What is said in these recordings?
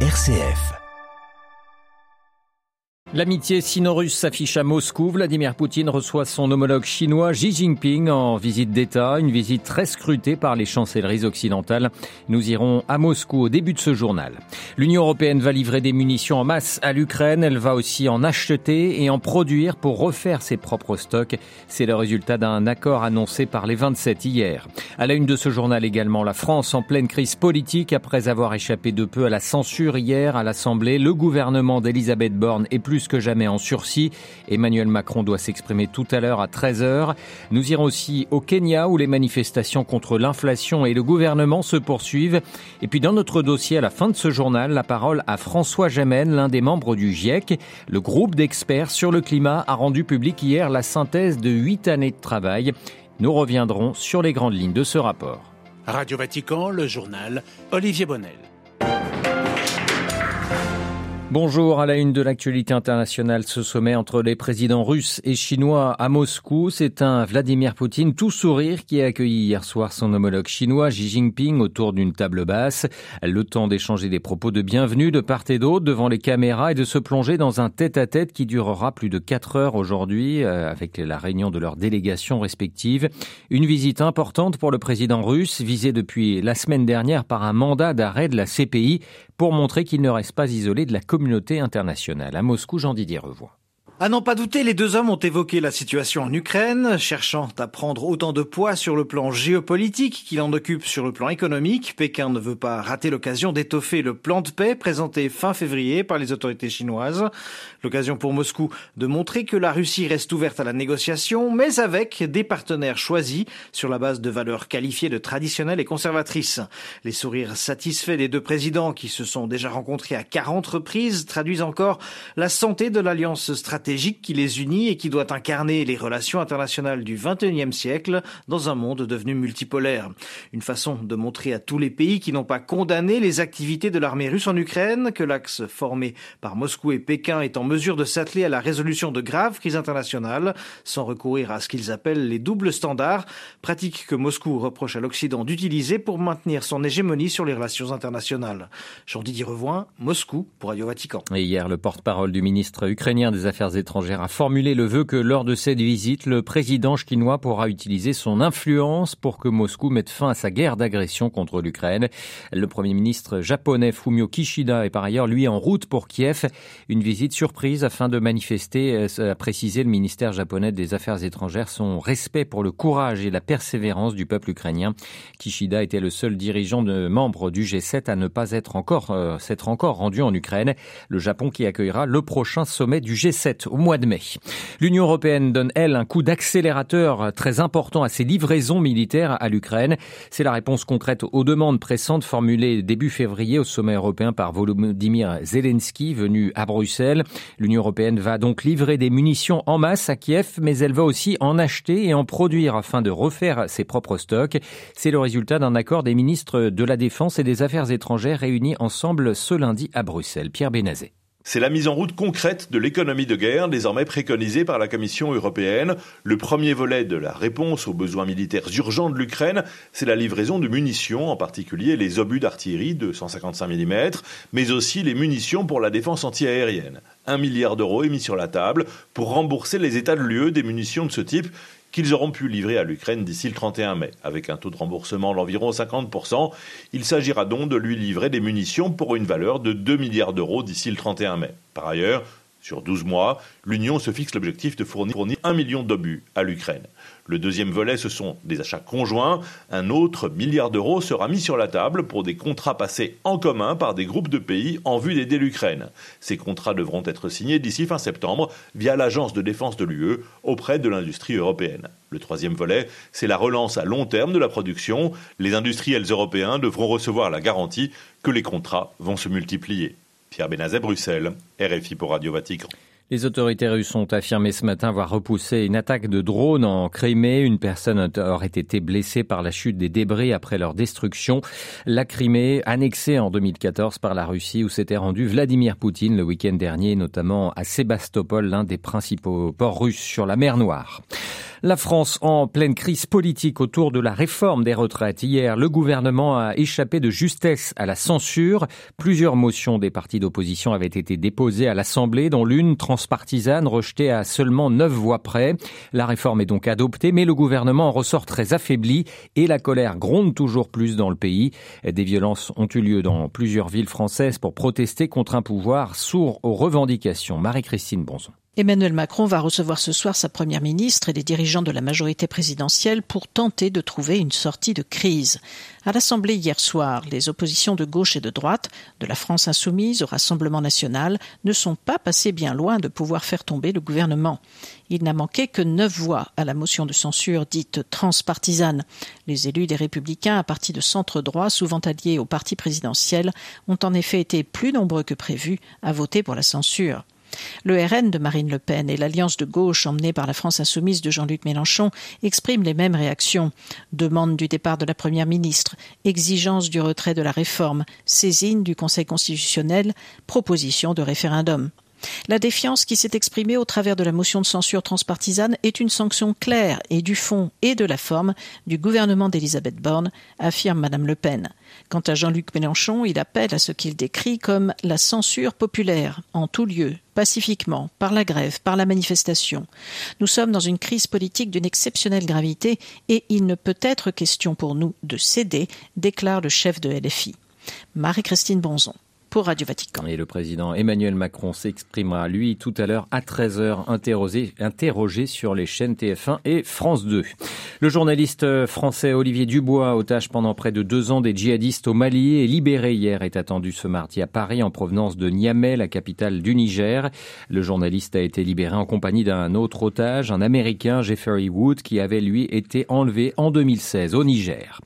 RCF. L'amitié sino-russe s'affiche à Moscou. Vladimir Poutine reçoit son homologue chinois Xi Jinping en visite d'État, une visite très scrutée par les chancelleries occidentales. Nous irons à Moscou au début de ce journal. L'Union européenne va livrer des munitions en masse à l'Ukraine. Elle va aussi en acheter et en produire pour refaire ses propres stocks. C'est le résultat d'un accord annoncé par les 27 hier. À la une de ce journal également, la France en pleine crise politique après avoir échappé de peu à la censure hier à l'Assemblée. Le gouvernement d'Elisabeth Borne est plus que jamais en sursis. Emmanuel Macron doit s'exprimer tout à l'heure à 13h. Nous irons aussi au Kenya où les manifestations contre l'inflation et le gouvernement se poursuivent. Et puis dans notre dossier à la fin de ce journal, la parole à François Jamen, l'un des membres du GIEC. Le groupe d'experts sur le climat a rendu public hier la synthèse de huit années de travail. Nous reviendrons sur les grandes lignes de ce rapport. Radio Vatican, le journal Olivier Bonnel. Bonjour à la une de l'actualité internationale. Ce sommet entre les présidents russes et chinois à Moscou, c'est un Vladimir Poutine tout sourire qui a accueilli hier soir son homologue chinois Xi Jinping autour d'une table basse. Le temps d'échanger des propos de bienvenue de part et d'autre devant les caméras et de se plonger dans un tête-à-tête qui durera plus de quatre heures aujourd'hui euh, avec la réunion de leurs délégations respectives. Une visite importante pour le président russe visée depuis la semaine dernière par un mandat d'arrêt de la CPI pour montrer qu'il ne reste pas isolé de la communauté internationale. À Moscou, Jean Didier revoit. À n'en pas douter, les deux hommes ont évoqué la situation en Ukraine, cherchant à prendre autant de poids sur le plan géopolitique qu'il en occupe sur le plan économique. Pékin ne veut pas rater l'occasion d'étoffer le plan de paix présenté fin février par les autorités chinoises. L'occasion pour Moscou de montrer que la Russie reste ouverte à la négociation, mais avec des partenaires choisis sur la base de valeurs qualifiées de traditionnelles et conservatrices. Les sourires satisfaits des deux présidents qui se sont déjà rencontrés à 40 reprises traduisent encore la santé de l'alliance stratégique stratégique qui les unit et qui doit incarner les relations internationales du XXIe siècle dans un monde devenu multipolaire. Une façon de montrer à tous les pays qui n'ont pas condamné les activités de l'armée russe en Ukraine que l'axe formé par Moscou et Pékin est en mesure de s'atteler à la résolution de graves crises internationales sans recourir à ce qu'ils appellent les doubles standards, pratique que Moscou reproche à l'Occident d'utiliser pour maintenir son hégémonie sur les relations internationales. Jean-Didier Revoin, Moscou pour Radio Vatican. Hier, le porte-parole du ministre ukrainien des Affaires étrangères a formulé le vœu que lors de cette visite, le président chinois pourra utiliser son influence pour que Moscou mette fin à sa guerre d'agression contre l'Ukraine. Le premier ministre japonais Fumio Kishida est par ailleurs lui en route pour Kiev. Une visite surprise afin de manifester, euh, a précisé le ministère japonais des Affaires étrangères, son respect pour le courage et la persévérance du peuple ukrainien. Kishida était le seul dirigeant de membre du G7 à ne pas être encore, euh, s'être encore rendu en Ukraine. Le Japon qui accueillera le prochain sommet du G7 au mois de mai. L'Union européenne donne, elle, un coup d'accélérateur très important à ses livraisons militaires à l'Ukraine. C'est la réponse concrète aux demandes pressantes formulées début février au sommet européen par Volodymyr Zelensky, venu à Bruxelles. L'Union européenne va donc livrer des munitions en masse à Kiev, mais elle va aussi en acheter et en produire afin de refaire ses propres stocks. C'est le résultat d'un accord des ministres de la Défense et des Affaires étrangères réunis ensemble ce lundi à Bruxelles. Pierre Bénazet. C'est la mise en route concrète de l'économie de guerre désormais préconisée par la Commission européenne. Le premier volet de la réponse aux besoins militaires urgents de l'Ukraine, c'est la livraison de munitions, en particulier les obus d'artillerie de 155 mm, mais aussi les munitions pour la défense antiaérienne. Un milliard d'euros est mis sur la table pour rembourser les États de l'UE des munitions de ce type qu'ils auront pu livrer à l'Ukraine d'ici le 31 mai. Avec un taux de remboursement d'environ 50%, il s'agira donc de lui livrer des munitions pour une valeur de 2 milliards d'euros d'ici le 31 mai. Par ailleurs, sur 12 mois, l'Union se fixe l'objectif de fournir 1 million d'obus à l'Ukraine. Le deuxième volet, ce sont des achats conjoints. Un autre milliard d'euros sera mis sur la table pour des contrats passés en commun par des groupes de pays en vue d'aider l'Ukraine. Ces contrats devront être signés d'ici fin septembre via l'Agence de défense de l'UE auprès de l'industrie européenne. Le troisième volet, c'est la relance à long terme de la production. Les industriels européens devront recevoir la garantie que les contrats vont se multiplier. Les autorités russes ont affirmé ce matin avoir repoussé une attaque de drone en Crimée. Une personne aurait été blessée par la chute des débris après leur destruction. La Crimée, annexée en 2014 par la Russie, où s'était rendu Vladimir Poutine le week-end dernier, notamment à Sébastopol, l'un des principaux ports russes sur la mer Noire. La France en pleine crise politique autour de la réforme des retraites. Hier, le gouvernement a échappé de justesse à la censure. Plusieurs motions des partis d'opposition avaient été déposées à l'Assemblée, dont l'une transpartisane rejetée à seulement neuf voix près. La réforme est donc adoptée, mais le gouvernement en ressort très affaibli et la colère gronde toujours plus dans le pays. Des violences ont eu lieu dans plusieurs villes françaises pour protester contre un pouvoir sourd aux revendications. Marie-Christine Bonson. Emmanuel Macron va recevoir ce soir sa première ministre et les dirigeants de la majorité présidentielle pour tenter de trouver une sortie de crise. À l'Assemblée hier soir, les oppositions de gauche et de droite, de la France insoumise au Rassemblement national, ne sont pas passées bien loin de pouvoir faire tomber le gouvernement. Il n'a manqué que neuf voix à la motion de censure dite transpartisane. Les élus des Républicains à parti de centre droit, souvent alliés au parti présidentiel, ont en effet été plus nombreux que prévu à voter pour la censure. Le RN de Marine Le Pen et l'alliance de gauche emmenée par la France insoumise de Jean-Luc Mélenchon expriment les mêmes réactions. Demande du départ de la Première ministre, exigence du retrait de la réforme, saisine du Conseil constitutionnel, proposition de référendum. La défiance qui s'est exprimée au travers de la motion de censure transpartisane est une sanction claire et du fond et de la forme du gouvernement d'Elisabeth Borne, affirme Madame Le Pen. Quant à Jean-Luc Mélenchon, il appelle à ce qu'il décrit comme la censure populaire, en tout lieu, pacifiquement, par la grève, par la manifestation. Nous sommes dans une crise politique d'une exceptionnelle gravité et il ne peut être question pour nous de céder, déclare le chef de LFI. Marie-Christine Bonzon. Radio Vatican. Et le président Emmanuel Macron s'exprimera, lui, tout à l'heure à 13h, interrogé, interrogé sur les chaînes TF1 et France 2. Le journaliste français Olivier Dubois, otage pendant près de deux ans des djihadistes au Mali, est libéré hier, est attendu ce mardi à Paris en provenance de Niamey, la capitale du Niger. Le journaliste a été libéré en compagnie d'un autre otage, un Américain, Jeffrey Wood, qui avait lui été enlevé en 2016 au Niger.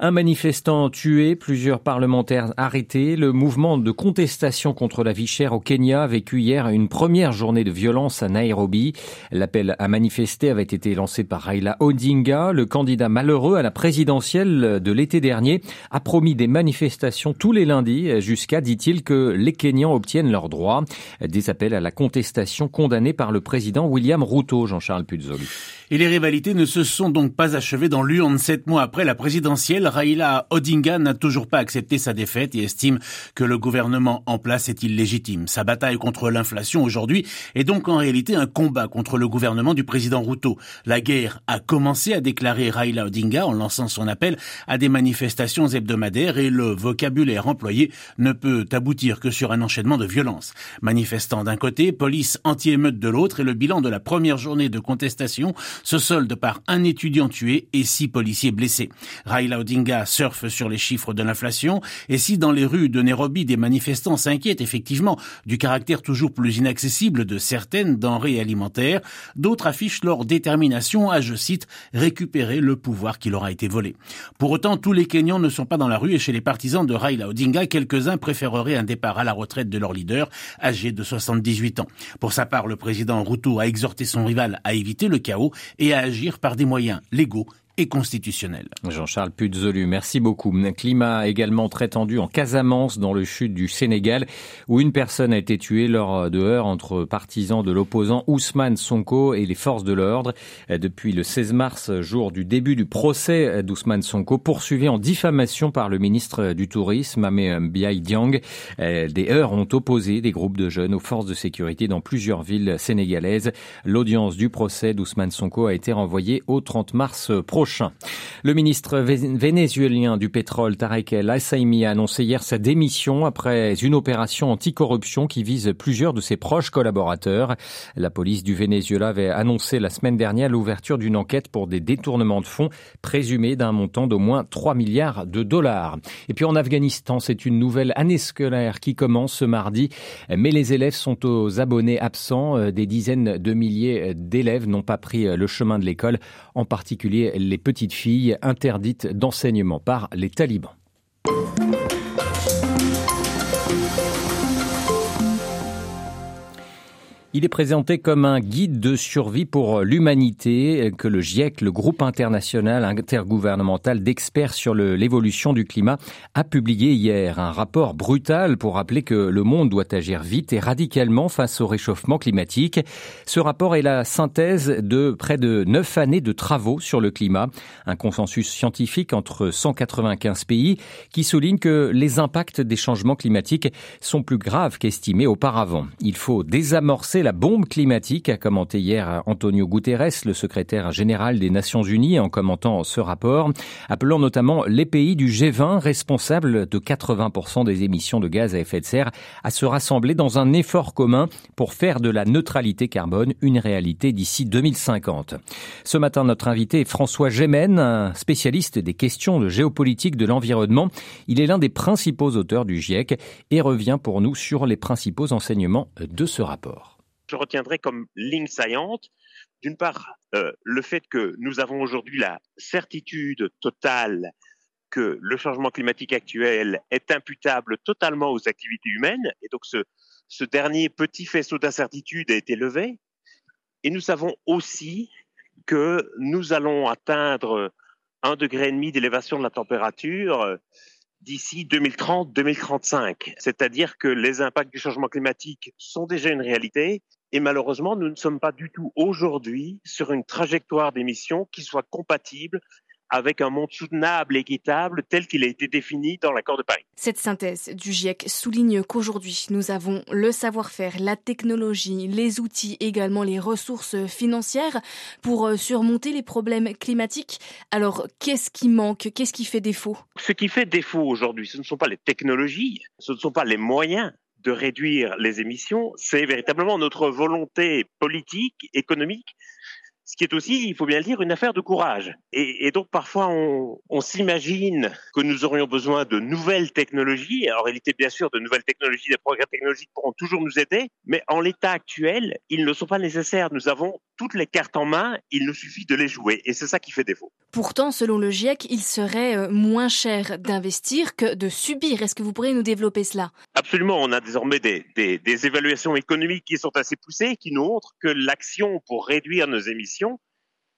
Un manifestant tué, plusieurs parlementaires arrêtés. Le mouvement de contestation contre la vie chère au Kenya a vécu hier une première journée de violence à Nairobi. L'appel à manifester avait été lancé par Raila Odinga. Le candidat malheureux à la présidentielle de l'été dernier a promis des manifestations tous les lundis jusqu'à, dit-il, que les Kenyans obtiennent leurs droits. Des appels à la contestation condamnés par le président William Ruto, Jean-Charles Puzolu. Et les rivalités ne se sont donc pas achevées dans l'urne sept mois après la présidentielle. Raila Odinga n'a toujours pas accepté sa défaite et estime que le gouvernement en place est illégitime. Sa bataille contre l'inflation aujourd'hui est donc en réalité un combat contre le gouvernement du président Ruto. La guerre a commencé, à déclarer Raila Odinga en lançant son appel à des manifestations hebdomadaires et le vocabulaire employé ne peut aboutir que sur un enchaînement de violences. Manifestants d'un côté, police anti-émeute de l'autre et le bilan de la première journée de contestation se solde par un étudiant tué et six policiers blessés. Surfe sur les chiffres de l'inflation et si dans les rues de Nairobi des manifestants s'inquiètent effectivement du caractère toujours plus inaccessible de certaines denrées alimentaires, d'autres affichent leur détermination à, je cite, récupérer le pouvoir qui leur a été volé. Pour autant, tous les Kenyans ne sont pas dans la rue et chez les partisans de Raila Odinga, quelques-uns préféreraient un départ à la retraite de leur leader, âgé de 78 ans. Pour sa part, le président Ruto a exhorté son rival à éviter le chaos et à agir par des moyens légaux et constitutionnel. Jean-Charles Puzolu, merci beaucoup. Climat également très tendu en Casamance, dans le sud du Sénégal, où une personne a été tuée lors de heurts entre partisans de l'opposant Ousmane Sonko et les forces de l'ordre. Depuis le 16 mars, jour du début du procès d'Ousmane Sonko, poursuivi en diffamation par le ministre du Tourisme, Amé Biaï Diang, des heurts ont opposé des groupes de jeunes aux forces de sécurité dans plusieurs villes sénégalaises. L'audience du procès d'Ousmane Sonko a été renvoyée au 30 mars prochain. Le ministre vénézuélien du pétrole, Tarek El Hassaymi, a annoncé hier sa démission après une opération anticorruption qui vise plusieurs de ses proches collaborateurs. La police du Venezuela avait annoncé la semaine dernière l'ouverture d'une enquête pour des détournements de fonds présumés d'un montant d'au moins 3 milliards de dollars. Et puis en Afghanistan, c'est une nouvelle année scolaire qui commence ce mardi, mais les élèves sont aux abonnés absents. Des dizaines de milliers d'élèves n'ont pas pris le chemin de l'école, en particulier les les petites filles interdites d'enseignement par les talibans. Il est présenté comme un guide de survie pour l'humanité que le GIEC, le groupe international intergouvernemental d'experts sur l'évolution du climat, a publié hier. Un rapport brutal pour rappeler que le monde doit agir vite et radicalement face au réchauffement climatique. Ce rapport est la synthèse de près de neuf années de travaux sur le climat, un consensus scientifique entre 195 pays qui souligne que les impacts des changements climatiques sont plus graves qu'estimés auparavant. Il faut désamorcer la bombe climatique, a commenté hier Antonio Guterres, le secrétaire général des Nations Unies, en commentant ce rapport, appelant notamment les pays du G20 responsables de 80% des émissions de gaz à effet de serre à se rassembler dans un effort commun pour faire de la neutralité carbone une réalité d'ici 2050. Ce matin, notre invité est François Gémen, un spécialiste des questions de géopolitique de l'environnement. Il est l'un des principaux auteurs du GIEC et revient pour nous sur les principaux enseignements de ce rapport je retiendrai comme ligne saillante, d'une part, euh, le fait que nous avons aujourd'hui la certitude totale que le changement climatique actuel est imputable totalement aux activités humaines, et donc ce, ce dernier petit faisceau d'incertitude a été levé. Et nous savons aussi que nous allons atteindre un degré et demi d'élévation de la température d'ici 2030-2035. C'est-à-dire que les impacts du changement climatique sont déjà une réalité et malheureusement, nous ne sommes pas du tout aujourd'hui sur une trajectoire d'émissions qui soit compatible avec un monde soutenable et équitable tel qu'il a été défini dans l'accord de Paris. Cette synthèse du GIEC souligne qu'aujourd'hui, nous avons le savoir-faire, la technologie, les outils, également les ressources financières pour euh, surmonter les problèmes climatiques. Alors, qu'est-ce qui manque? Qu'est-ce qui fait défaut? Ce qui fait défaut aujourd'hui, ce ne sont pas les technologies, ce ne sont pas les moyens de réduire les émissions, c'est véritablement notre volonté politique, économique, ce qui est aussi, il faut bien le dire, une affaire de courage. Et, donc parfois, on, s'imagine que nous aurions besoin de nouvelles technologies. En réalité, bien sûr, de nouvelles technologies, des progrès technologiques pourront toujours nous aider, mais en l'état actuel, ils ne sont pas nécessaires. Nous avons toutes les cartes en main, il nous suffit de les jouer. Et c'est ça qui fait défaut. Pourtant, selon le GIEC, il serait euh, moins cher d'investir que de subir. Est-ce que vous pourriez nous développer cela? Absolument. On a désormais des, des, des évaluations économiques qui sont assez poussées, qui nous montrent que l'action pour réduire nos émissions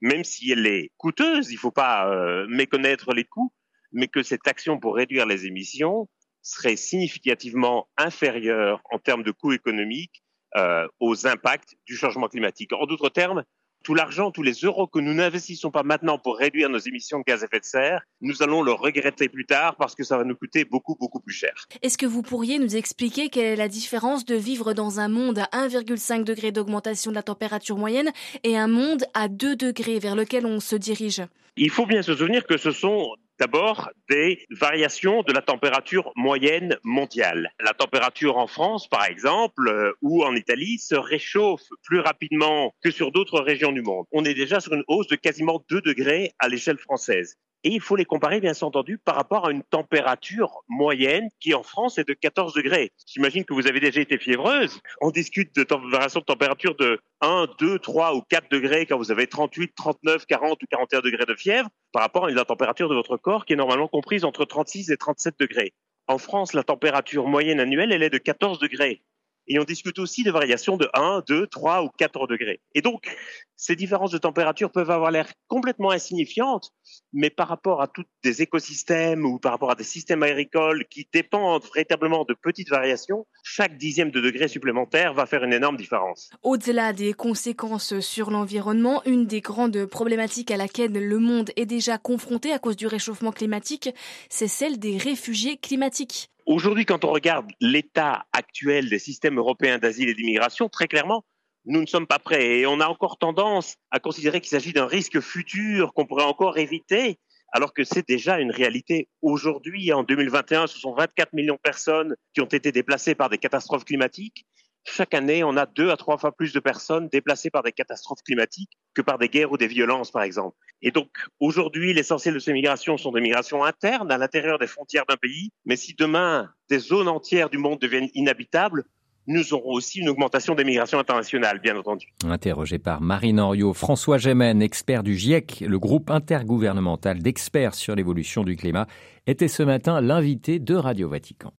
même si elle est coûteuse, il ne faut pas euh, méconnaître les coûts, mais que cette action pour réduire les émissions serait significativement inférieure en termes de coûts économiques euh, aux impacts du changement climatique. En d'autres termes, tout l'argent, tous les euros que nous n'investissons pas maintenant pour réduire nos émissions de gaz à effet de serre, nous allons le regretter plus tard parce que ça va nous coûter beaucoup, beaucoup plus cher. Est-ce que vous pourriez nous expliquer quelle est la différence de vivre dans un monde à 1,5 degré d'augmentation de la température moyenne et un monde à 2 degrés vers lequel on se dirige? Il faut bien se souvenir que ce sont D'abord, des variations de la température moyenne mondiale. La température en France, par exemple, euh, ou en Italie, se réchauffe plus rapidement que sur d'autres régions du monde. On est déjà sur une hausse de quasiment 2 degrés à l'échelle française et il faut les comparer, bien entendu, par rapport à une température moyenne qui, en France, est de 14 degrés. J'imagine que vous avez déjà été fiévreuse. On discute de variation de température de 1, 2, 3 ou 4 degrés quand vous avez 38, 39, 40 ou 41 degrés de fièvre par rapport à la température de votre corps qui est normalement comprise entre 36 et 37 degrés. En France, la température moyenne annuelle, elle est de 14 degrés. Et on discute aussi de variations de 1, 2, 3 ou 4 degrés. Et donc, ces différences de température peuvent avoir l'air complètement insignifiantes, mais par rapport à tous des écosystèmes ou par rapport à des systèmes agricoles qui dépendent véritablement de petites variations, chaque dixième de degré supplémentaire va faire une énorme différence. Au-delà des conséquences sur l'environnement, une des grandes problématiques à laquelle le monde est déjà confronté à cause du réchauffement climatique, c'est celle des réfugiés climatiques. Aujourd'hui, quand on regarde l'état actuel des systèmes européens d'asile et d'immigration, très clairement, nous ne sommes pas prêts et on a encore tendance à considérer qu'il s'agit d'un risque futur qu'on pourrait encore éviter, alors que c'est déjà une réalité aujourd'hui. En 2021, ce sont 24 millions de personnes qui ont été déplacées par des catastrophes climatiques chaque année, on a deux à trois fois plus de personnes déplacées par des catastrophes climatiques que par des guerres ou des violences, par exemple. Et donc, aujourd'hui, l'essentiel de ces migrations sont des migrations internes à l'intérieur des frontières d'un pays. Mais si demain, des zones entières du monde deviennent inhabitables, nous aurons aussi une augmentation des migrations internationales, bien entendu. Interrogé par Marine Henriot, François Gémen, expert du GIEC, le groupe intergouvernemental d'experts sur l'évolution du climat, était ce matin l'invité de Radio Vatican.